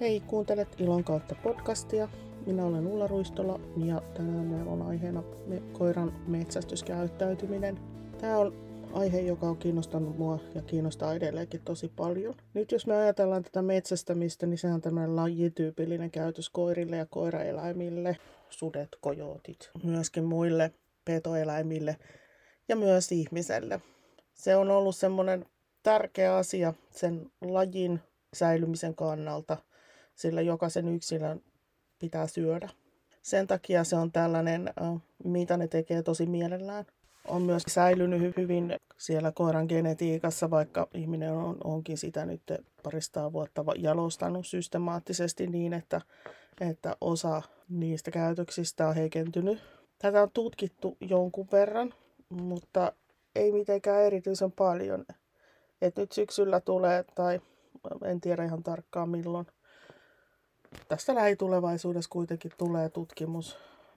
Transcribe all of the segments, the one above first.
Hei, kuuntelet Ilon kautta podcastia. Minä olen Ulla Ruistola ja tänään meillä on aiheena koiran metsästyskäyttäytyminen. Tämä on aihe, joka on kiinnostanut mua ja kiinnostaa edelleenkin tosi paljon. Nyt jos me ajatellaan tätä metsästämistä, niin sehän on tämmöinen lajityypillinen käytös koirille ja koiraeläimille, sudet, kojootit, myöskin muille petoeläimille ja myös ihmiselle. Se on ollut semmoinen tärkeä asia sen lajin säilymisen kannalta, sillä jokaisen yksilön pitää syödä. Sen takia se on tällainen, mitä ne tekee tosi mielellään. On myös säilynyt hyvin siellä koiran genetiikassa, vaikka ihminen on, onkin sitä nyt parista vuotta jalostanut systemaattisesti niin, että, että osa niistä käytöksistä on heikentynyt. Tätä on tutkittu jonkun verran, mutta ei mitenkään erityisen paljon. Et nyt syksyllä tulee, tai en tiedä ihan tarkkaan milloin, tästä lähitulevaisuudessa kuitenkin tulee tutkimus,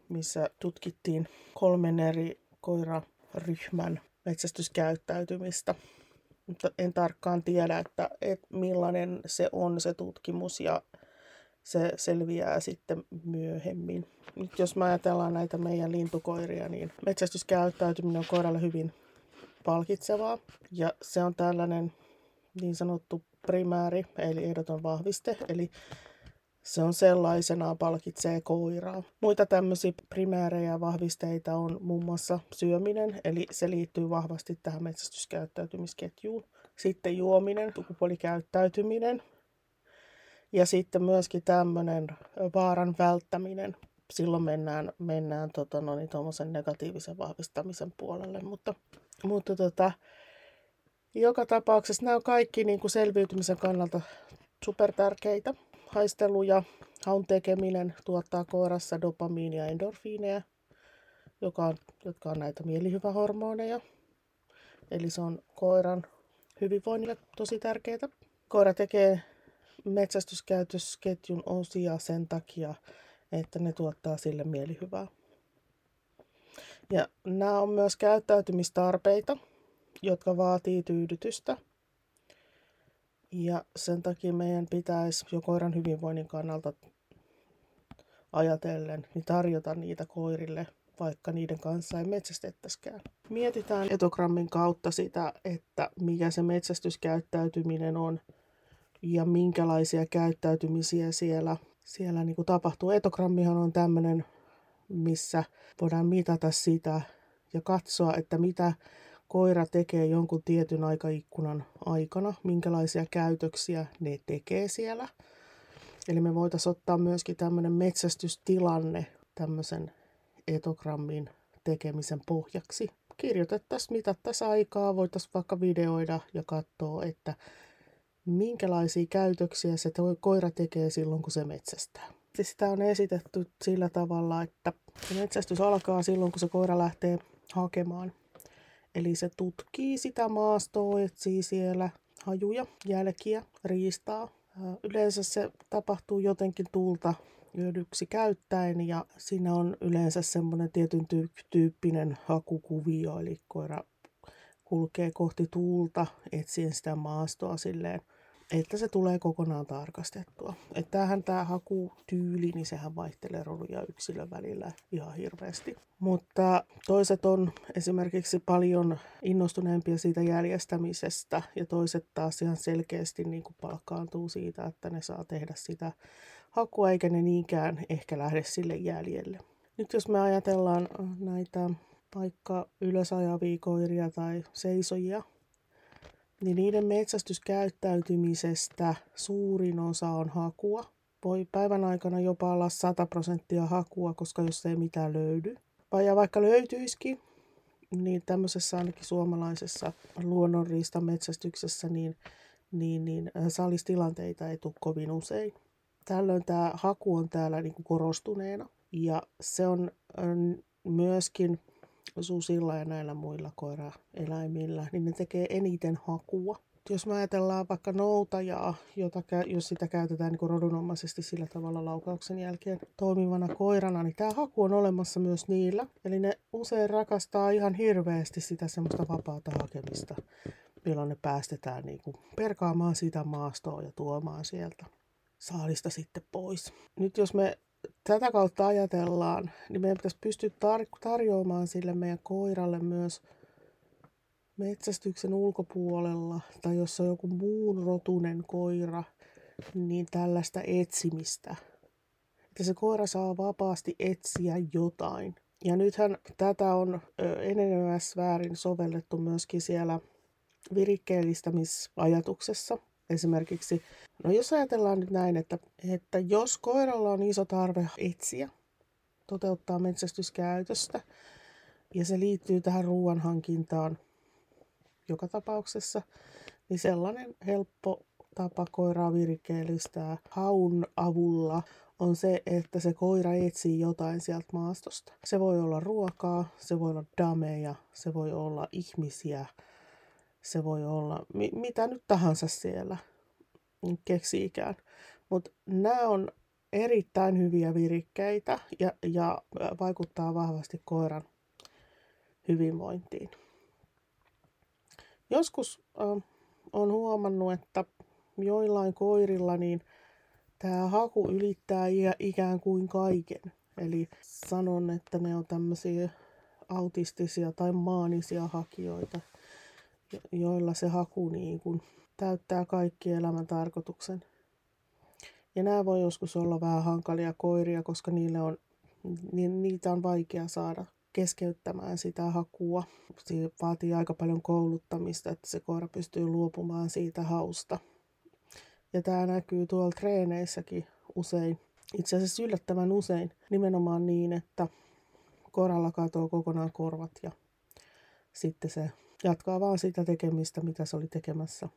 missä tutkittiin kolmen eri koiraryhmän metsästyskäyttäytymistä. Mutta en tarkkaan tiedä, että, että millainen se on se tutkimus ja se selviää sitten myöhemmin. Nyt jos me ajatellaan näitä meidän lintukoiria, niin metsästyskäyttäytyminen on koiralle hyvin palkitsevaa. Ja se on tällainen niin sanottu primääri, eli ehdoton vahviste, eli se on sellaisenaan palkitsee koiraa. Muita tämmöisiä primäärejä vahvisteita on muun muassa syöminen, eli se liittyy vahvasti tähän metsästyskäyttäytymisketjuun. Sitten juominen, sukupuolikäyttäytyminen ja sitten myöskin tämmöinen vaaran välttäminen. Silloin mennään, mennään tota, no niin, negatiivisen vahvistamisen puolelle, mutta, mutta tota, joka tapauksessa nämä on kaikki niin kuin selviytymisen kannalta supertärkeitä haistelu ja haun tekeminen tuottaa koirassa dopamiinia ja endorfiineja, joka on, jotka on näitä mielihyvähormoneja. Eli se on koiran hyvinvoinnille tosi tärkeää. Koira tekee metsästyskäytösketjun osia sen takia, että ne tuottaa sille mielihyvää. Ja nämä on myös käyttäytymistarpeita, jotka vaatii tyydytystä – ja sen takia meidän pitäisi jo koiran hyvinvoinnin kannalta ajatellen niin tarjota niitä koirille, vaikka niiden kanssa ei metsästettäskään. Mietitään etogrammin kautta sitä, että mikä se metsästyskäyttäytyminen on ja minkälaisia käyttäytymisiä siellä, siellä niin kuin tapahtuu. Etogrammihan on tämmöinen, missä voidaan mitata sitä ja katsoa, että mitä koira tekee jonkun tietyn aikaikkunan aikana, minkälaisia käytöksiä ne tekee siellä. Eli me voitaisiin ottaa myöskin tämmöinen metsästystilanne tämmöisen etogrammin tekemisen pohjaksi. Kirjoitettaisiin, mitattaisiin aikaa, voitaisiin vaikka videoida ja katsoa, että minkälaisia käytöksiä se koira tekee silloin, kun se metsästää. Sitä on esitetty sillä tavalla, että metsästys alkaa silloin, kun se koira lähtee hakemaan Eli se tutkii sitä maastoa, etsii siellä hajuja, jälkiä, riistaa. Yleensä se tapahtuu jotenkin tulta hyödyksi käyttäen ja siinä on yleensä semmoinen tietyn tyyppinen hakukuvio, eli koira kulkee kohti tuulta etsien sitä maastoa silleen että se tulee kokonaan tarkastettua. Että tämähän tämä hakutyyli, niin sehän vaihtelee rodun ja yksilön välillä ihan hirveästi. Mutta toiset on esimerkiksi paljon innostuneempia siitä jäljestämisestä ja toiset taas ihan selkeästi niin kuin palkkaantuu siitä, että ne saa tehdä sitä hakua eikä ne niinkään ehkä lähde sille jäljelle. Nyt jos me ajatellaan näitä vaikka ylösajavia koiria tai seisojia, niin niiden metsästyskäyttäytymisestä suurin osa on hakua. Voi päivän aikana jopa olla 100 prosenttia hakua, koska jos ei mitään löydy. Ja vaikka löytyisikin, niin tämmöisessä ainakin suomalaisessa luonnonriista metsästyksessä, niin, niin, niin salistilanteita ei tule kovin usein. Tällöin tämä haku on täällä niin kuin korostuneena. Ja se on myöskin susilla ja näillä muilla koiraeläimillä, niin ne tekee eniten hakua. Jos me ajatellaan vaikka noutajaa, jota, jos sitä käytetään niin rodunomaisesti sillä tavalla laukauksen jälkeen toimivana koirana, niin tämä haku on olemassa myös niillä. Eli ne usein rakastaa ihan hirveästi sitä semmoista vapaata hakemista, milloin ne päästetään niin kuin perkaamaan sitä maastoa ja tuomaan sieltä. saalista sitten pois. Nyt jos me tätä kautta ajatellaan, niin meidän pitäisi pystyä tar- tarjoamaan sille meidän koiralle myös metsästyksen ulkopuolella, tai jos on joku muun rotunen koira, niin tällaista etsimistä. Että se koira saa vapaasti etsiä jotain. Ja nythän tätä on enenevässä väärin sovellettu myöskin siellä virikkeellistämisajatuksessa. Esimerkiksi, no jos ajatellaan nyt näin, että, että jos koiralla on iso tarve etsiä, toteuttaa metsästyskäytöstä, ja se liittyy tähän ruoan hankintaan joka tapauksessa, niin sellainen helppo tapa koiraa virikkeellistää haun avulla on se, että se koira etsii jotain sieltä maastosta. Se voi olla ruokaa, se voi olla dameja, se voi olla ihmisiä, se voi olla mi- mitä nyt tahansa siellä keksiikään. Mutta nämä on erittäin hyviä virikkeitä ja, ja vaikuttaa vahvasti koiran hyvinvointiin. Joskus äh, on huomannut, että joillain koirilla niin tämä haku ylittää ikään kuin kaiken. Eli sanon, että ne on tämmöisiä autistisia tai maanisia hakijoita, joilla se haku niin kuin täyttää kaikki elämän tarkoituksen. Ja nämä voi joskus olla vähän hankalia koiria, koska niille on, niitä on vaikea saada keskeyttämään sitä hakua. Se vaatii aika paljon kouluttamista, että se koira pystyy luopumaan siitä hausta. Ja tämä näkyy tuolla treeneissäkin usein. Itse asiassa yllättävän usein nimenomaan niin, että koiralla katoo kokonaan korvat ja sitten se jatkaa vaan sitä tekemistä, mitä se oli tekemässä.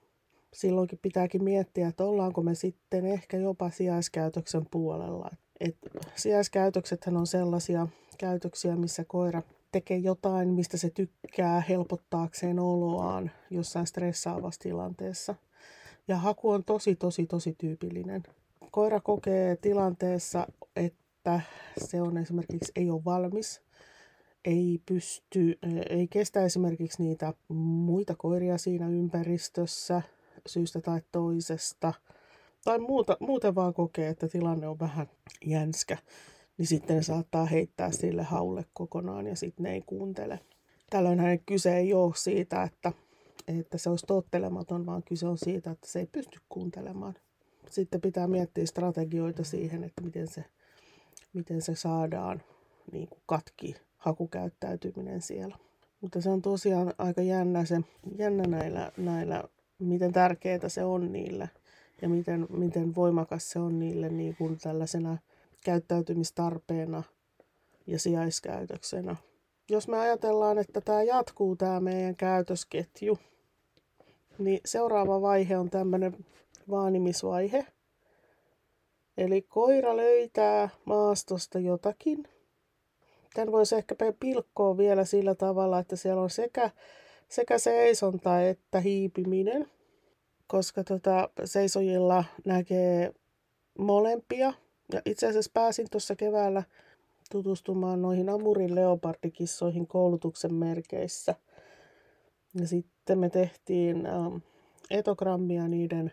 Silloinkin pitääkin miettiä, että ollaanko me sitten ehkä jopa sijaiskäytöksen puolella. Et sijaiskäytöksethän on sellaisia käytöksiä, missä koira tekee jotain, mistä se tykkää helpottaakseen oloaan jossain stressaavassa tilanteessa. Ja haku on tosi, tosi, tosi tyypillinen. Koira kokee tilanteessa, että se on esimerkiksi ei ole valmis, ei pysty, ei kestä esimerkiksi niitä muita koiria siinä ympäristössä syystä tai toisesta, tai muuta, muuten vaan kokee, että tilanne on vähän jänskä, niin sitten ne saattaa heittää sille haulle kokonaan ja sitten ne ei kuuntele. Tällöin hänen kyse ei ole siitä, että että se olisi tottelematon, vaan kyse on siitä, että se ei pysty kuuntelemaan. Sitten pitää miettiä strategioita siihen, että miten se, miten se saadaan niin kuin katki hakukäyttäytyminen siellä. Mutta se on tosiaan aika jännä, se, jännä näillä, näillä, miten tärkeää se on niille ja miten, miten voimakas se on niille niin kuin tällaisena käyttäytymistarpeena ja sijaiskäytöksenä. Jos me ajatellaan, että tämä jatkuu tämä meidän käytösketju, niin seuraava vaihe on tämmöinen vaanimisvaihe. Eli koira löytää maastosta jotakin. Tämän voisi ehkä pilkkoa vielä sillä tavalla, että siellä on sekä, sekä seisonta että hiipiminen, koska tota, seisojilla näkee molempia. Ja itse asiassa pääsin tuossa keväällä tutustumaan noihin Amurin leopardikissoihin koulutuksen merkeissä – ja sitten me tehtiin ähm, etogrammia niiden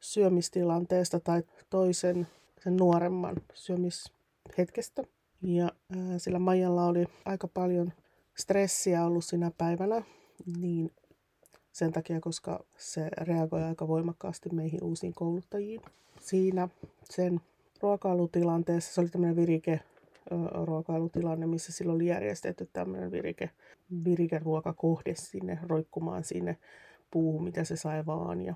syömistilanteesta tai toisen sen nuoremman syömishetkestä. Ja äh, sillä Maijalla oli aika paljon stressiä ollut sinä päivänä, niin sen takia, koska se reagoi aika voimakkaasti meihin uusiin kouluttajiin. Siinä sen ruokailutilanteessa, se oli tämmöinen virike ruokailutilanne, missä silloin oli järjestetty tämmöinen virike, virikeruokakohde sinne roikkumaan sinne puuhun, mitä se sai vaan. Ja,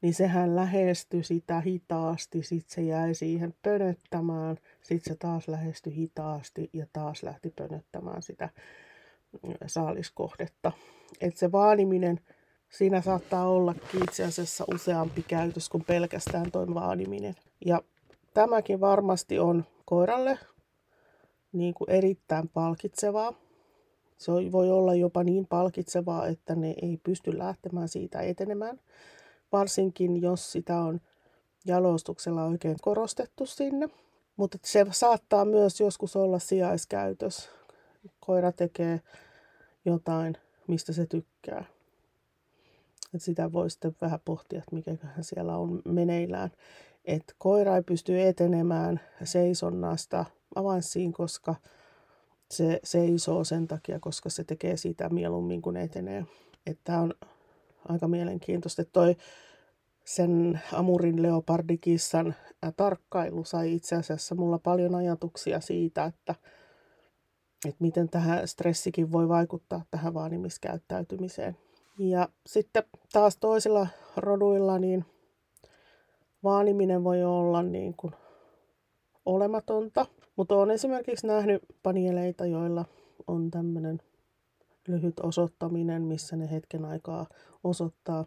niin sehän lähestyi sitä hitaasti, sitten se jäi siihen pönöttämään, sitten se taas lähestyi hitaasti ja taas lähti pönöttämään sitä saaliskohdetta. Et se vaaniminen, siinä saattaa olla itse asiassa useampi käytös kuin pelkästään tuo vaaniminen. Ja tämäkin varmasti on koiralle niin kuin erittäin palkitsevaa. Se voi olla jopa niin palkitsevaa, että ne ei pysty lähtemään siitä etenemään, varsinkin jos sitä on jalostuksella oikein korostettu sinne. Mutta se saattaa myös joskus olla sijaiskäytös. Koira tekee jotain, mistä se tykkää. Et sitä voi sitten vähän pohtia, että mikäköhän siellä on meneillään. Et koira ei pysty etenemään seisonnasta avanssiin, koska se seisoo sen takia, koska se tekee sitä mieluummin kuin etenee. Tämä on aika mielenkiintoista. Toi sen Amurin leopardikissan tarkkailu sai itse asiassa mulla paljon ajatuksia siitä, että, että miten tähän stressikin voi vaikuttaa tähän vaanimiskäyttäytymiseen. Ja sitten taas toisilla roduilla niin vaaniminen voi olla niin kuin olematonta, mutta olen esimerkiksi nähnyt panieleita, joilla on tämmöinen lyhyt osoittaminen, missä ne hetken aikaa osoittaa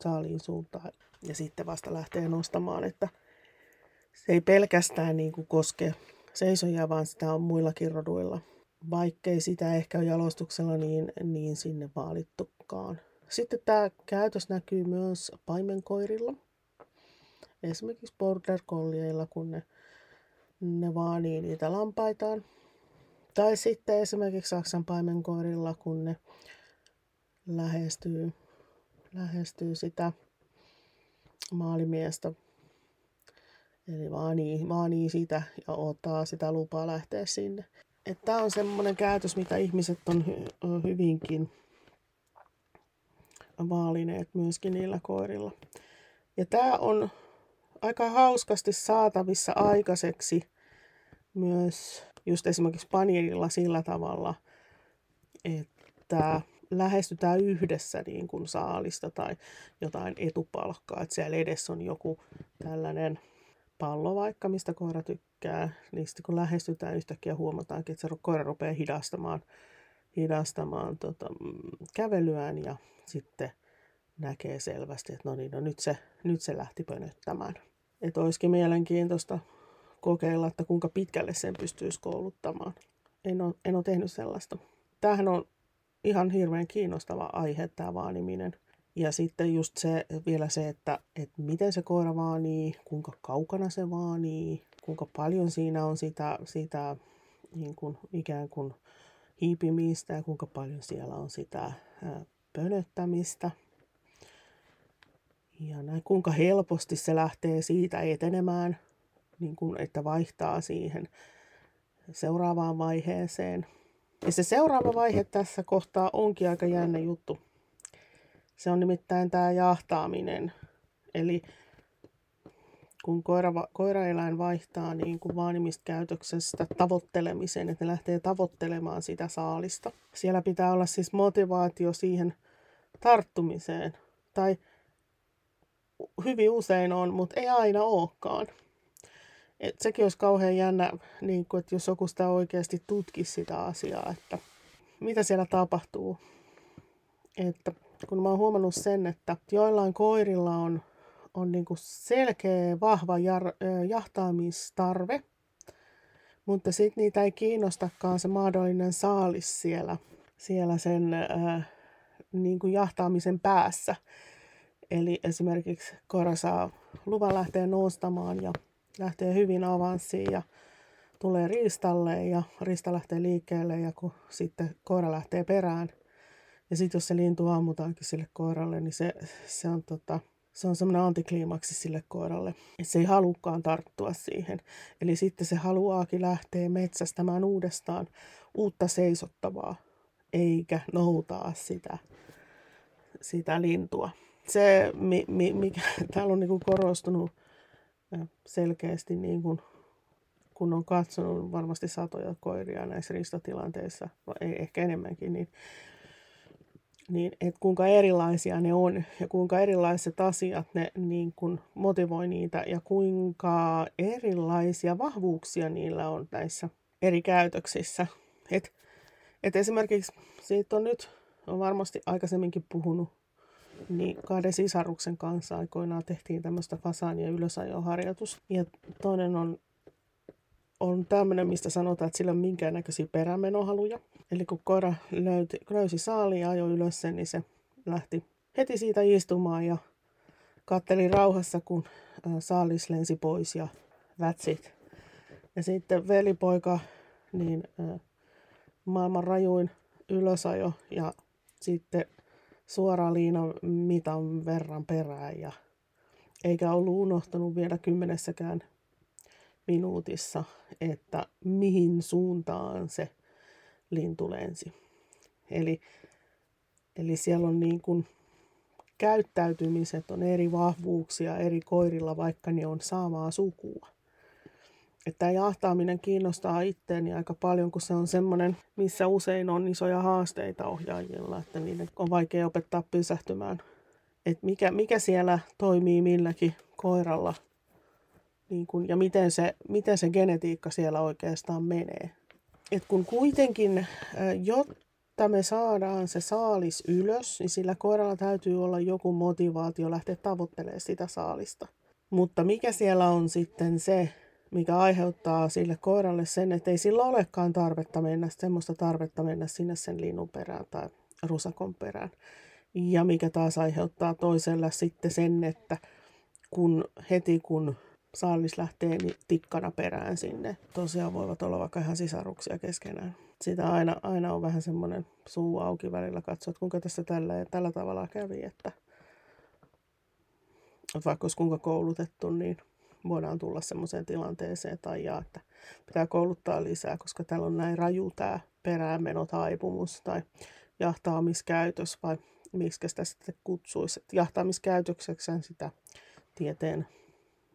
saaliin suuntaan ja sitten vasta lähtee nostamaan, että se ei pelkästään niin kuin koske seisojia, vaan sitä on muillakin roduilla. Vaikkei sitä ehkä jalostuksella niin, niin sinne vaalittukaan. Sitten tämä käytös näkyy myös paimenkoirilla. Esimerkiksi border collieilla, kun ne, ne vaanii niitä lampaitaan. Tai sitten esimerkiksi Saksan paimenkoirilla, kun ne lähestyy, lähestyy sitä maalimiestä. Eli vaanii, vaanii sitä ja ottaa sitä lupaa lähteä sinne. Tämä on semmoinen käytös, mitä ihmiset on hy- hyvinkin vaalineet myöskin niillä koirilla. Ja tämä on aika hauskasti saatavissa aikaiseksi myös just esimerkiksi panierilla sillä tavalla, että lähestytään yhdessä niin kuin saalista tai jotain etupalkkaa, että siellä edessä on joku tällainen pallo vaikka, mistä koira tykkää, niin sitten kun lähestytään yhtäkkiä huomataankin, että se koira rupeaa hidastamaan, hidastamaan tota, mm, kävelyään ja sitten näkee selvästi, että no niin, no nyt se, nyt se lähti pönöttämään. Että olisikin mielenkiintoista kokeilla, että kuinka pitkälle sen pystyisi kouluttamaan. En ole, en ole tehnyt sellaista. Tämähän on ihan hirveän kiinnostava aihe tämä vaaniminen. Ja sitten just se, vielä se, että, että miten se koira vaanii, kuinka kaukana se vaanii, kuinka paljon siinä on sitä, sitä niin kuin ikään kuin hiipimistä ja kuinka paljon siellä on sitä pönöttämistä. Ja näin, kuinka helposti se lähtee siitä etenemään, niin kuin, että vaihtaa siihen seuraavaan vaiheeseen – ja se seuraava vaihe tässä kohtaa onkin aika jännä juttu. Se on nimittäin tämä jahtaaminen. Eli kun koira, koiraeläin vaihtaa niin kuin vaanimiskäytöksestä tavoittelemiseen, että ne lähtee tavoittelemaan sitä saalista. Siellä pitää olla siis motivaatio siihen tarttumiseen. Tai hyvin usein on, mutta ei aina olekaan. Et sekin olisi kauhean jännä, niin kuin, että jos joku sitä oikeasti tutkisi sitä asiaa, että mitä siellä tapahtuu. Että kun mä oon huomannut sen, että joillain koirilla on, on niin selkeä, vahva jar, jahtaamistarve, mutta sitten niitä ei kiinnostakaan se mahdollinen saalis siellä, siellä sen äh, niin kuin jahtaamisen päässä. Eli esimerkiksi koira saa luvan lähteä noustamaan ja lähtee hyvin avanssiin ja tulee riistalle ja riista lähtee liikkeelle ja kun sitten koira lähtee perään. Ja sitten jos se lintu ammutaankin sille koiralle, niin se, se on, tota, se on semmoinen antikliimaksi sille koiralle. Että se ei halukkaan tarttua siihen. Eli sitten se haluaakin lähteä metsästämään uudestaan uutta seisottavaa, eikä noutaa sitä, sitä lintua. Se, mi, mi, mikä täällä on niin korostunut selkeästi niin kuin, kun on katsonut varmasti satoja koiria näissä ristatilanteissa, ei ehkä enemmänkin, niin, niin että kuinka erilaisia ne on ja kuinka erilaiset asiat ne niin kuin motivoi niitä ja kuinka erilaisia vahvuuksia niillä on näissä eri käytöksissä. Et, et esimerkiksi siitä on nyt, on varmasti aikaisemminkin puhunut niin kahden sisaruksen kanssa aikoinaan tehtiin tämmöistä fasaania ylösajoharjoitus. Ja toinen on, on tämmöinen, mistä sanotaan, että sillä on minkäännäköisiä perämenohaluja. Eli kun koira löyti, löysi saali ja ajoi ylös sen, niin se lähti heti siitä istumaan ja katteli rauhassa, kun saalis lensi pois ja that's it. Ja sitten velipoika, niin maailman rajuin ylösajo ja sitten suoraan liinan mitan verran perään ja eikä ollut unohtanut vielä kymmenessäkään minuutissa, että mihin suuntaan se lintu lensi. Eli, eli siellä on niin kuin käyttäytymiset on eri vahvuuksia eri koirilla, vaikka ne on samaa sukua. Että jahtaaminen kiinnostaa itteeni aika paljon, kun se on semmoinen, missä usein on isoja haasteita ohjaajilla, että niiden on vaikea opettaa pysähtymään. Että mikä, mikä siellä toimii milläkin koiralla niin kun, ja miten se, miten se genetiikka siellä oikeastaan menee. Et kun kuitenkin, jotta me saadaan se saalis ylös, niin sillä koiralla täytyy olla joku motivaatio lähteä tavoittelemaan sitä saalista. Mutta mikä siellä on sitten se, mikä aiheuttaa sille koiralle sen, että ei sillä olekaan tarvetta mennä, semmoista tarvetta mennä sinne sen linnun perään tai rusakon perään. Ja mikä taas aiheuttaa toisella sitten sen, että kun heti kun saalis lähtee niin tikkana perään sinne. Tosiaan voivat olla vaikka ihan sisaruksia keskenään. Sitä aina, aina on vähän semmoinen suu auki välillä katsoa, että kuinka tässä tällä, ja tällä tavalla kävi, että vaikka olisi kuinka koulutettu, niin voidaan tulla semmoiseen tilanteeseen tai jaa, että pitää kouluttaa lisää, koska täällä on näin raju tämä peräänmenotaipumus tai jahtaamiskäytös vai miksi sitä sitten kutsuisi. Jahtaamiskäytökseksi sitä tieteen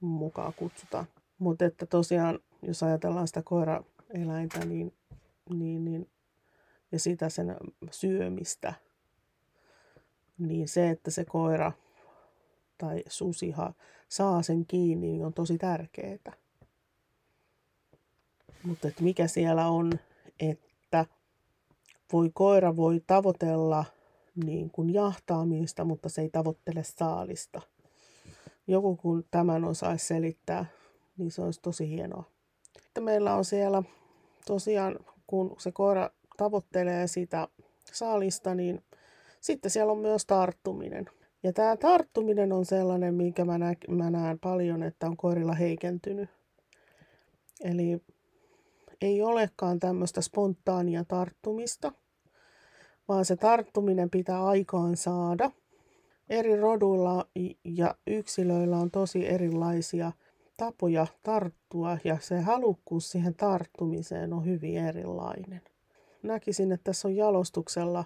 mukaan kutsutaan. Mutta että tosiaan, jos ajatellaan sitä koiraeläintä, niin, niin, niin, ja sitä sen syömistä, niin se, että se koira tai susiha saa sen kiinni, niin on tosi tärkeää. Mutta että mikä siellä on, että voi koira voi tavoitella niin kuin jahtaamista, mutta se ei tavoittele saalista – joku kun tämän osaisi selittää, niin se olisi tosi hienoa. Sitten meillä on siellä tosiaan, kun se koira tavoittelee sitä saalista, niin sitten siellä on myös tarttuminen. Ja tämä tarttuminen on sellainen, minkä mä, nä- mä näen paljon, että on koirilla heikentynyt. Eli ei olekaan tämmöistä spontaania tarttumista, vaan se tarttuminen pitää aikaan saada – eri roduilla ja yksilöillä on tosi erilaisia tapoja tarttua ja se halukkuus siihen tarttumiseen on hyvin erilainen. Näkisin, että tässä on jalostuksella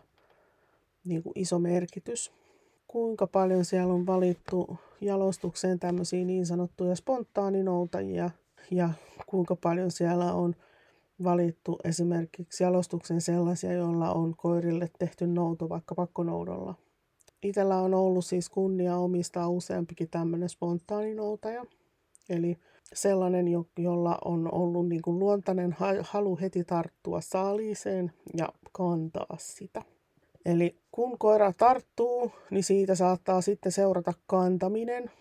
niin kuin iso merkitys. Kuinka paljon siellä on valittu jalostukseen tämmöisiä niin sanottuja spontaaninoutajia ja kuinka paljon siellä on valittu esimerkiksi jalostuksen sellaisia, joilla on koirille tehty nouto vaikka pakkonoudolla – Itellä on ollut siis kunnia omistaa useampikin tämmöinen spontaaninoutaja. Eli sellainen, jolla on ollut niin kuin luontainen halu heti tarttua saaliiseen ja kantaa sitä. Eli kun koira tarttuu, niin siitä saattaa sitten seurata kantaminen,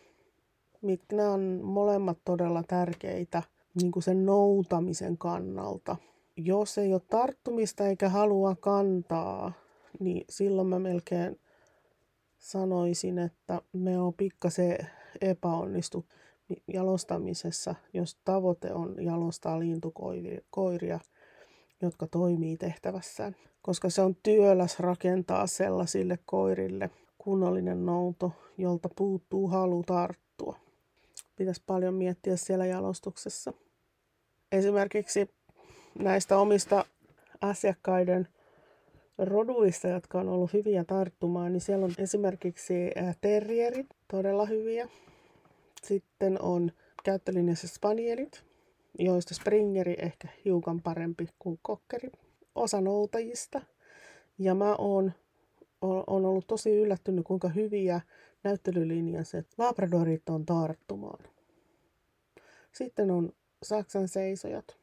mitkä on molemmat todella tärkeitä niin kuin sen noutamisen kannalta. Jos ei ole tarttumista eikä halua kantaa, niin silloin mä melkein sanoisin, että me on pikkasen epäonnistu jalostamisessa, jos tavoite on jalostaa lintukoiria, jotka toimii tehtävässään. Koska se on työläs rakentaa sellaisille koirille kunnollinen nouto, jolta puuttuu halu tarttua. Pitäisi paljon miettiä siellä jalostuksessa. Esimerkiksi näistä omista asiakkaiden roduista, jotka on ollut hyviä tarttumaan, niin siellä on esimerkiksi terrierit, todella hyviä. Sitten on käyttölinjassa spanielit, joista springeri ehkä hiukan parempi kuin kokkeri. Osa noutajista. Ja mä oon, on ollut tosi yllättynyt, kuinka hyviä näyttelylinjaiset labradorit on tarttumaan. Sitten on Saksan seisojat.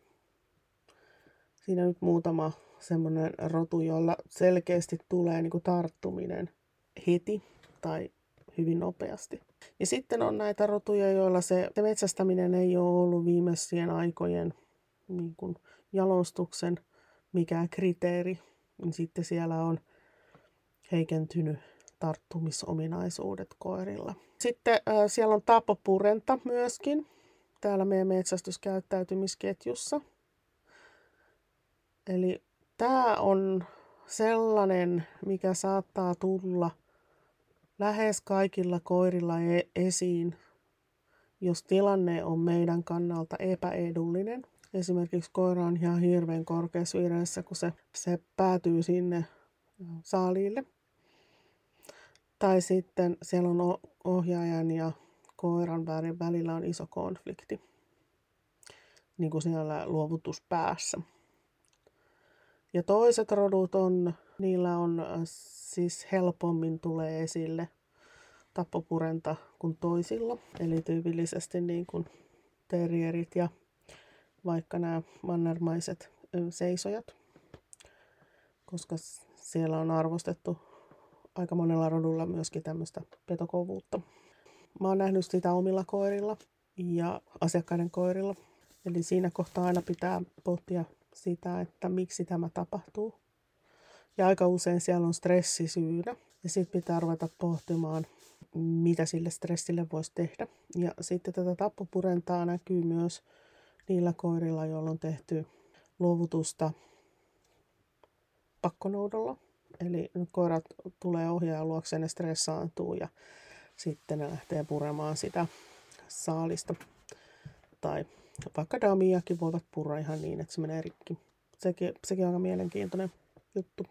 Siinä nyt muutama semmoinen rotu, jolla selkeästi tulee niin kuin tarttuminen heti tai hyvin nopeasti. Ja sitten on näitä rotuja, joilla se metsästäminen ei ole ollut viimeisien aikojen niin kuin jalostuksen mikään kriteeri. Niin sitten siellä on heikentynyt tarttumisominaisuudet koirilla. Sitten äh, siellä on tapopurenta myöskin täällä meidän metsästyskäyttäytymisketjussa. Eli tämä on sellainen, mikä saattaa tulla lähes kaikilla koirilla e- esiin, jos tilanne on meidän kannalta epäedullinen. Esimerkiksi koira on ihan hirveän korkeassa vireessä, kun se, se päätyy sinne saaliille. Tai sitten siellä on ohjaajan ja koiran välillä on iso konflikti, niin kuin siellä luovutuspäässä. Ja toiset rodut on, niillä on siis helpommin tulee esille tappopurenta kuin toisilla. Eli tyypillisesti niin kuin terrierit ja vaikka nämä mannermaiset seisojat, koska siellä on arvostettu aika monella rodulla myöskin tämmöistä petokovuutta. Mä oon nähnyt sitä omilla koirilla ja asiakkaiden koirilla. Eli siinä kohtaa aina pitää pohtia sitä, että miksi tämä tapahtuu. Ja aika usein siellä on stressi syynä. Ja sitten pitää ruveta pohtimaan, mitä sille stressille voisi tehdä. Ja sitten tätä tappopurentaa näkyy myös niillä koirilla, joilla on tehty luovutusta pakkonoudolla. Eli koirat tulee ohjaajan luokseen, ne stressaantuu ja sitten ne lähtee puremaan sitä saalista. Tai vaikka damiakin voivat purra ihan niin, että se menee rikki. Sekin, sekin on aika mielenkiintoinen juttu.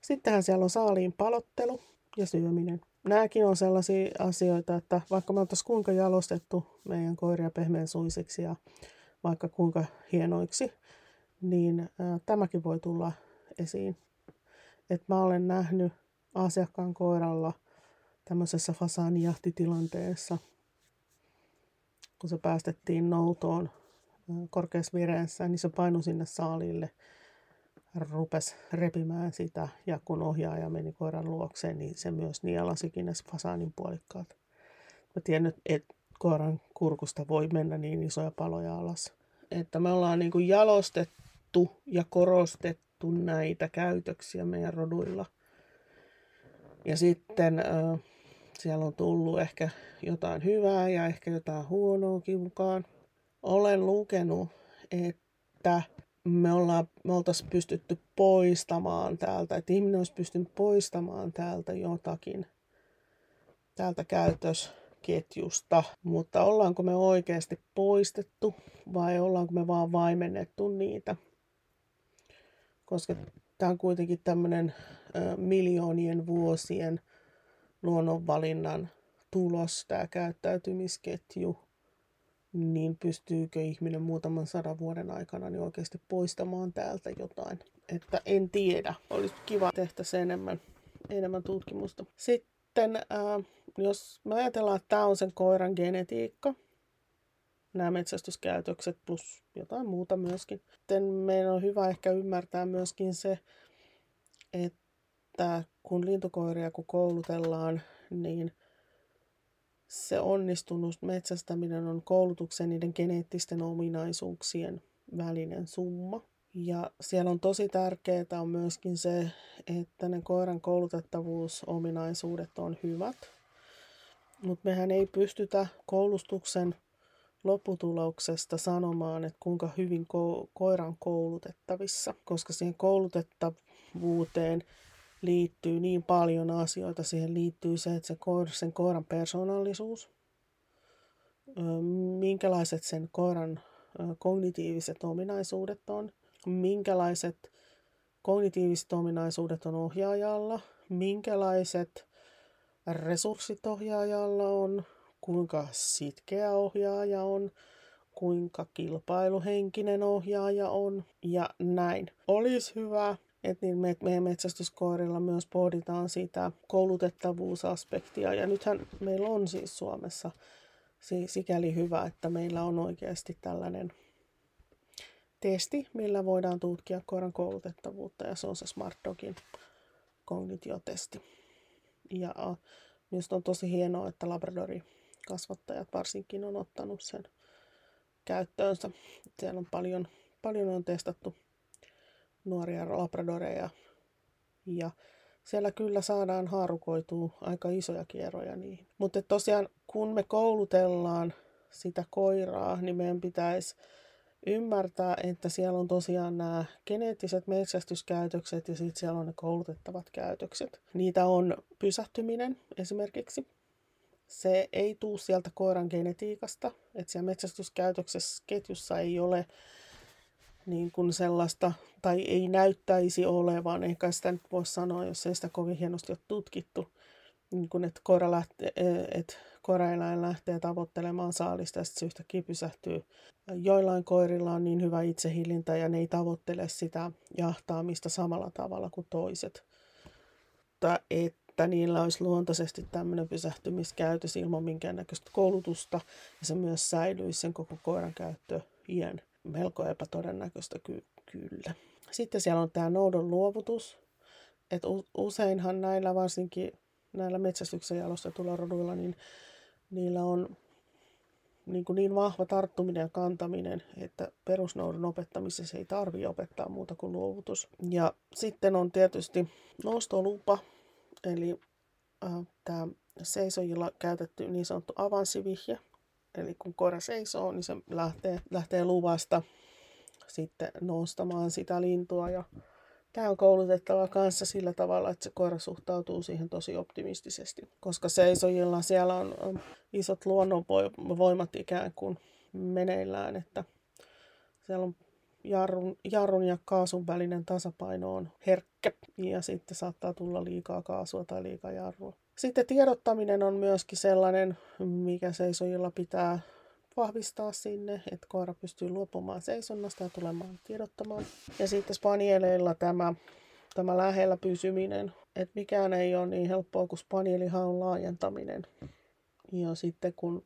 Sittenhän siellä on saaliin palottelu ja syöminen. Nämäkin on sellaisia asioita, että vaikka me oltaisiin kuinka jalostettu meidän koiria pehmeän suisiksi ja vaikka kuinka hienoiksi, niin tämäkin voi tulla esiin. Et mä olen nähnyt asiakkaan koiralla tämmöisessä fasaanijahtitilanteessa, kun se päästettiin noutoon korkeassa vireessä, niin se painui sinne saalille, rupesi repimään sitä, ja kun ohjaaja meni koiran luokseen, niin se myös nielasikin ne fasaanin puolikkaat. Mä tiedän, että koiran kurkusta voi mennä niin isoja paloja alas. Että me ollaan niin kuin jalostettu ja korostettu näitä käytöksiä meidän roduilla. Ja sitten äh, siellä on tullut ehkä jotain hyvää ja ehkä jotain huonoakin mukaan. Olen lukenut, että me, ollaan, me oltaisiin pystytty poistamaan täältä, että ihminen olisi pystynyt poistamaan täältä jotakin, täältä käytösketjusta, mutta ollaanko me oikeasti poistettu vai ollaanko me vaan vaimennettu niitä? Koska tämä on kuitenkin tämmöinen miljoonien vuosien luonnonvalinnan tulos, tämä käyttäytymisketju, niin pystyykö ihminen muutaman sadan vuoden aikana niin oikeasti poistamaan täältä jotain. Että en tiedä. Olisi kiva tehdä enemmän, enemmän tutkimusta. Sitten, äh, jos me ajatellaan, että tämä on sen koiran genetiikka, nämä metsästyskäytökset plus jotain muuta myöskin. Sitten meidän on hyvä ehkä ymmärtää myöskin se, että kun lintukoiria kun koulutellaan, niin se onnistunut metsästäminen on koulutuksen niiden geneettisten ominaisuuksien välinen summa. Ja siellä on tosi tärkeää on myöskin se, että ne koiran koulutettavuusominaisuudet on hyvät. Mutta mehän ei pystytä koulutuksen lopputuloksesta sanomaan, että kuinka hyvin ko- koiran koulutettavissa, koska siihen koulutettavuuteen liittyy niin paljon asioita. Siihen liittyy se, että se koira, sen koiran persoonallisuus, minkälaiset sen koiran kognitiiviset ominaisuudet on, minkälaiset kognitiiviset ominaisuudet on ohjaajalla, minkälaiset resurssit ohjaajalla on, kuinka sitkeä ohjaaja on, kuinka kilpailuhenkinen ohjaaja on? Ja näin. Olisi hyvä, että niin me, meidän metsästyskoirilla myös pohditaan sitä koulutettavuusaspektia. Ja nythän meillä on siis Suomessa sikäli hyvä, että meillä on oikeasti tällainen testi, millä voidaan tutkia koiran koulutettavuutta, ja se on se Smart Dogin kognitiotesti. Ja minusta on tosi hienoa, että Labradori kasvattajat varsinkin on ottanut sen käyttöönsä. Siellä on paljon, paljon on testattu nuoria labradoreja ja siellä kyllä saadaan haarukoitua aika isoja kierroja niihin. Mutta tosiaan kun me koulutellaan sitä koiraa, niin meidän pitäisi ymmärtää, että siellä on tosiaan nämä geneettiset metsästyskäytökset ja sitten siellä on ne koulutettavat käytökset. Niitä on pysähtyminen esimerkiksi. Se ei tuu sieltä koiran genetiikasta, että siellä metsästyskäytöksessä ketjussa ei ole niin kuin sellaista, tai ei näyttäisi olevan, eikä sitä nyt voi sanoa, jos ei sitä kovin hienosti ole tutkittu, niin kuin, että, koira lähtee, että koiraeläin lähtee tavoittelemaan saalista ja sitten se yhtäkkiä pysähtyy. Joillain koirilla on niin hyvä itsehillintä ja ne ei tavoittele sitä jahtaamista samalla tavalla kuin toiset. Mutta että niillä olisi luontaisesti tämmöinen pysähtymiskäytös ilman minkäännäköistä koulutusta ja se myös säilyisi sen koko koiran käyttö iän melko epätodennäköistä ky- kyllä. Sitten siellä on tämä noudon luovutus. Et useinhan näillä varsinkin näillä metsästyksen jalostetuilla roduilla, niin niillä on niin, kuin niin vahva tarttuminen ja kantaminen, että perusnoudon opettamisessa ei tarvi opettaa muuta kuin luovutus. Ja sitten on tietysti nostolupa, eli äh, tämä seisojilla käytetty niin sanottu avanssivihje, Eli kun koira seisoo, niin se lähtee, lähtee luvasta sitten nostamaan sitä lintua. Ja tämä on koulutettava kanssa sillä tavalla, että se koira suhtautuu siihen tosi optimistisesti. Koska seisojilla siellä on, isot luonnonvoimat ikään kuin meneillään, että siellä on jarrun, jarrun ja kaasun välinen tasapaino on herkkä ja sitten saattaa tulla liikaa kaasua tai liikaa jarrua. Sitten tiedottaminen on myöskin sellainen, mikä seisojilla pitää vahvistaa sinne, että koira pystyy luopumaan seisonnasta ja tulemaan tiedottamaan. Ja sitten spanieleilla tämä, tämä lähellä pysyminen, että mikään ei ole niin helppoa kuin spanielihaun laajentaminen. Ja sitten kun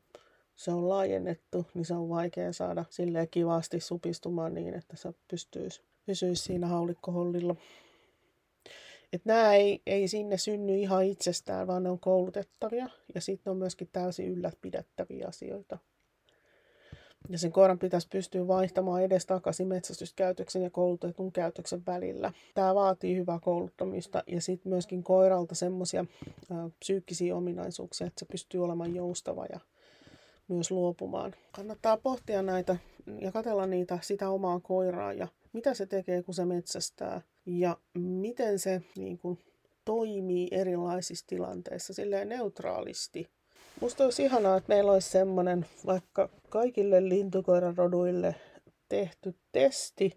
se on laajennettu, niin se on vaikea saada sille kivasti supistumaan niin, että se pystyisi, pysyisi siinä haulikkohollilla. Et nämä ei, ei sinne synny ihan itsestään, vaan ne on koulutettavia ja sitten on myöskin täysin ylläpidettäviä asioita. Ja sen koiran pitäisi pystyä vaihtamaan edes takaisin metsästyskäytöksen ja koulutetun käytöksen välillä. Tämä vaatii hyvää kouluttamista ja sitten myöskin koiralta semmoisia psyykkisiä ominaisuuksia, että se pystyy olemaan joustava ja myös luopumaan. Kannattaa pohtia näitä ja katella niitä sitä omaa koiraa ja mitä se tekee, kun se metsästää ja miten se niin kuin, toimii erilaisissa tilanteissa silleen neutraalisti. Musta olisi ihanaa, että meillä olisi semmoinen vaikka kaikille lintukoiran roduille tehty testi,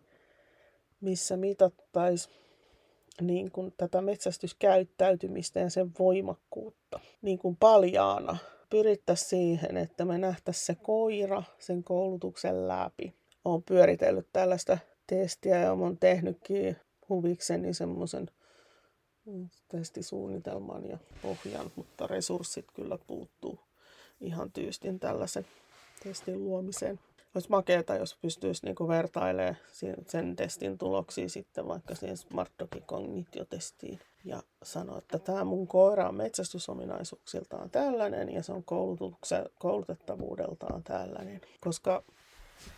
missä mitattaisiin niin kuin tätä metsästyskäyttäytymistä ja sen voimakkuutta niin kuin paljaana. Pyrittäisiin siihen, että me nähtäisiin se koira sen koulutuksen läpi. Olen pyöritellyt tällaista testiä ja olen tehnytkin huvikseni semmoisen testisuunnitelman ja pohjan, mutta resurssit kyllä puuttuu ihan tyystin tällaisen testin luomiseen. Olisi makeata, jos pystyisi niinku vertailemaan sen testin tuloksia sitten vaikka siihen Smart Cognitio-testiin ja sanoa, että tämä mun koira on metsästysominaisuuksiltaan tällainen ja se on koulutettavuudeltaan tällainen. Koska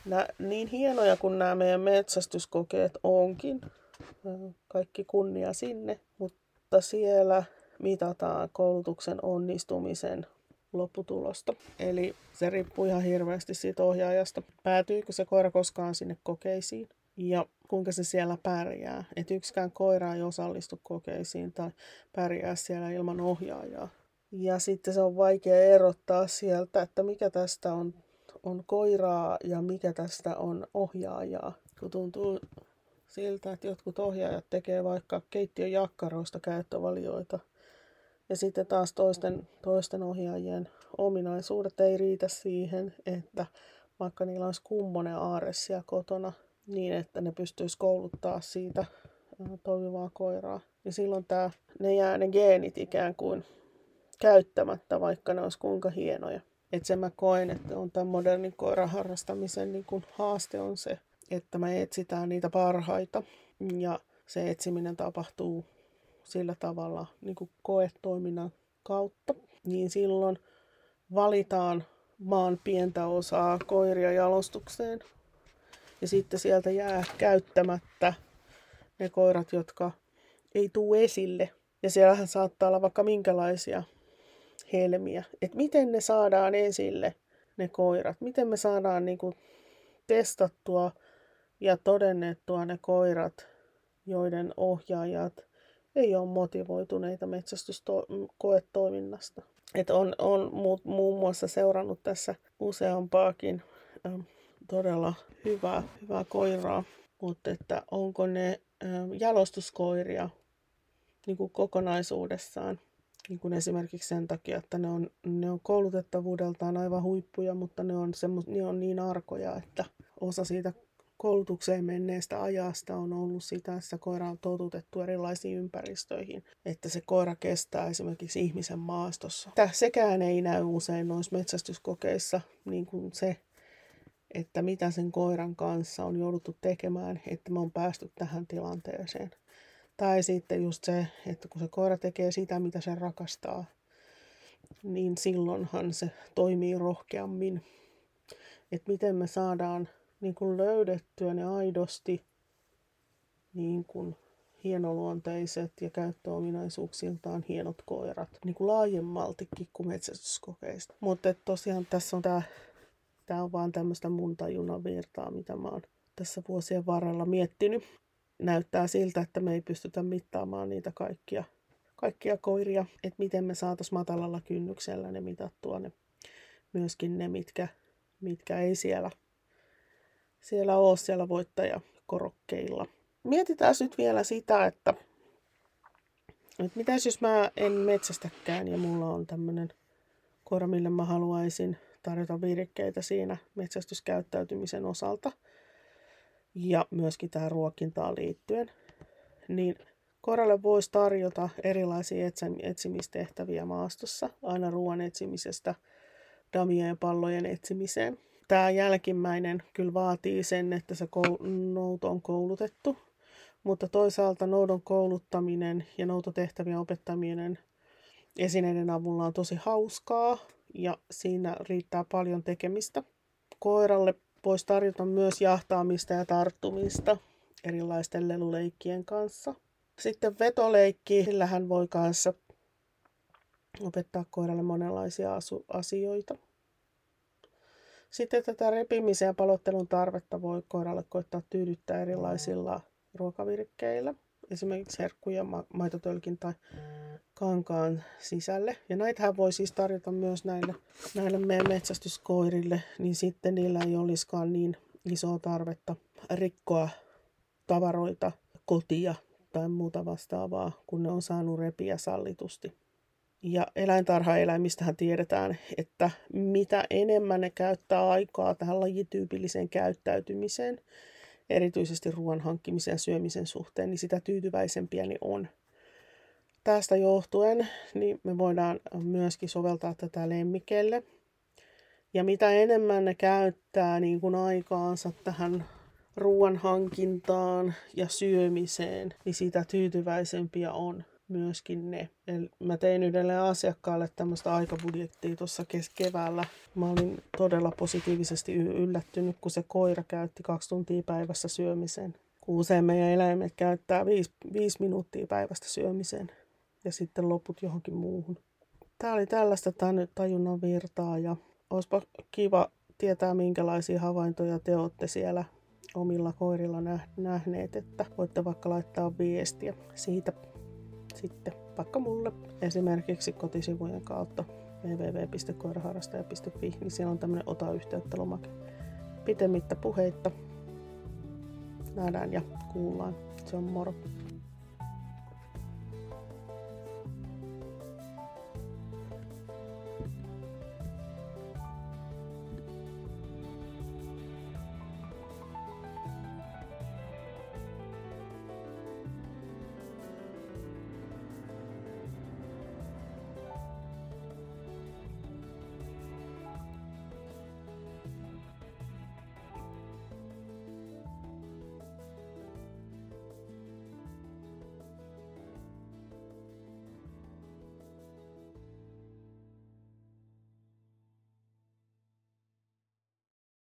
nää, niin hienoja kuin nämä meidän metsästyskokeet onkin, kaikki kunnia sinne, mutta siellä mitataan koulutuksen onnistumisen lopputulosta. Eli se riippuu ihan hirveästi siitä ohjaajasta. Päätyykö se koira koskaan sinne kokeisiin ja kuinka se siellä pärjää. Että yksikään koira ei osallistu kokeisiin tai pärjää siellä ilman ohjaajaa. Ja sitten se on vaikea erottaa sieltä, että mikä tästä on, on koiraa ja mikä tästä on ohjaajaa. Kun tuntuu siltä, että jotkut ohjaajat tekee vaikka keittiön jakkaroista käyttövalioita. Ja sitten taas toisten, toisten ohjaajien ominaisuudet ei riitä siihen, että vaikka niillä olisi kummonen aare siellä kotona, niin että ne pystyisi kouluttaa siitä toimivaa koiraa. Ja silloin tää, ne jää ne geenit ikään kuin käyttämättä, vaikka ne olisi kuinka hienoja. Että sen mä koen, että on tämän modernin koiran harrastamisen niin kun haaste on se, että me etsitään niitä parhaita ja se etsiminen tapahtuu sillä tavalla niin kuin koetoiminnan kautta, niin silloin valitaan maan pientä osaa koiria jalostukseen. Ja sitten sieltä jää käyttämättä ne koirat, jotka ei tuu esille. Ja siellähän saattaa olla vaikka minkälaisia helmiä. Että miten ne saadaan esille, ne koirat. Miten me saadaan niin kuin testattua ja todennettua ne koirat, joiden ohjaajat ei ole motivoituneita metsästyskoetoiminnasta. Et on, on muun muassa seurannut tässä useampaakin ähm, todella hyvää, hyvää koiraa, mutta että onko ne ähm, jalostuskoiria niin kuin kokonaisuudessaan, niin kuin esimerkiksi sen takia, että ne on, ne on koulutettavuudeltaan aivan huippuja, mutta ne on, semmo, ne on niin arkoja, että osa siitä koulutukseen menneestä ajasta on ollut sitä, että koira on totutettu erilaisiin ympäristöihin, että se koira kestää esimerkiksi ihmisen maastossa. Tämä sekään ei näy usein noissa metsästyskokeissa, niin kuin se, että mitä sen koiran kanssa on jouduttu tekemään, että me on päästy tähän tilanteeseen. Tai sitten just se, että kun se koira tekee sitä, mitä se rakastaa, niin silloinhan se toimii rohkeammin. Että miten me saadaan niin kuin löydettyä ne aidosti niin kuin hienoluonteiset ja käyttöominaisuuksiltaan hienot koirat niin kuin laajemmaltikin kuin metsästyskokeista. Mutta tosiaan tässä on tämä, tämä on vaan tämmöistä mun tajunnan virtaa, mitä mä oon tässä vuosien varrella miettinyt. Näyttää siltä, että me ei pystytä mittaamaan niitä kaikkia, kaikkia koiria, että miten me saataisiin matalalla kynnyksellä ne mitattua ne, myöskin ne, mitkä, mitkä ei siellä siellä ole siellä voittajakorokkeilla. Mietitään nyt vielä sitä, että, että mitä jos mä en metsästäkään ja mulla on tämmöinen koira, mille mä haluaisin tarjota virkkeitä siinä metsästyskäyttäytymisen osalta ja myöskin tähän ruokintaan liittyen, niin koiralle voisi tarjota erilaisia etsimistehtäviä maastossa, aina ruoan etsimisestä damien pallojen etsimiseen – Tämä jälkimmäinen kyllä vaatii sen, että se nouto on koulutettu, mutta toisaalta noudon kouluttaminen ja noutotehtävien opettaminen esineiden avulla on tosi hauskaa ja siinä riittää paljon tekemistä. Koiralle voisi tarjota myös jahtaamista ja tarttumista erilaisten leluleikkien kanssa. Sitten vetoleikki, sillä hän voi kanssa opettaa koiralle monenlaisia asioita. Sitten tätä repimisen ja palottelun tarvetta voi koiralle koittaa tyydyttää erilaisilla ruokavirikkeillä, esimerkiksi herkkuja, ma- maitotölkin tai kankaan sisälle. Ja näitähän voi siis tarjota myös näille, näille meidän metsästyskoirille, niin sitten niillä ei olisikaan niin isoa tarvetta rikkoa tavaroita, kotia tai muuta vastaavaa, kun ne on saanut repiä sallitusti. Ja eläintarhaeläimistähän tiedetään, että mitä enemmän ne käyttää aikaa tähän lajityypilliseen käyttäytymiseen, erityisesti ruoan hankkimisen ja syömisen suhteen, niin sitä tyytyväisempiä ne on. Tästä johtuen niin me voidaan myöskin soveltaa tätä lemmikeille. Ja mitä enemmän ne käyttää niin kuin aikaansa tähän ruoan hankintaan ja syömiseen, niin sitä tyytyväisempiä on myöskin ne. Eli mä tein yhdelle asiakkaalle tämmöistä aikabudjettia tuossa keväällä. Mä olin todella positiivisesti yllättynyt, kun se koira käytti kaksi tuntia päivässä syömiseen. Kun usein meidän eläimet käyttää viisi, viisi minuuttia päivästä syömiseen ja sitten loput johonkin muuhun. Tämä oli tällaista tajunnan virtaa ja olisipa kiva tietää, minkälaisia havaintoja te olette siellä omilla koirilla nähneet, että voitte vaikka laittaa viestiä siitä sitten vaikka mulle esimerkiksi kotisivujen kautta www.koiraharrastaja.fi, niin siellä on tämmöinen ota yhteyttä lomake. Pitemmittä puheitta. Nähdään ja kuullaan. Se on moro.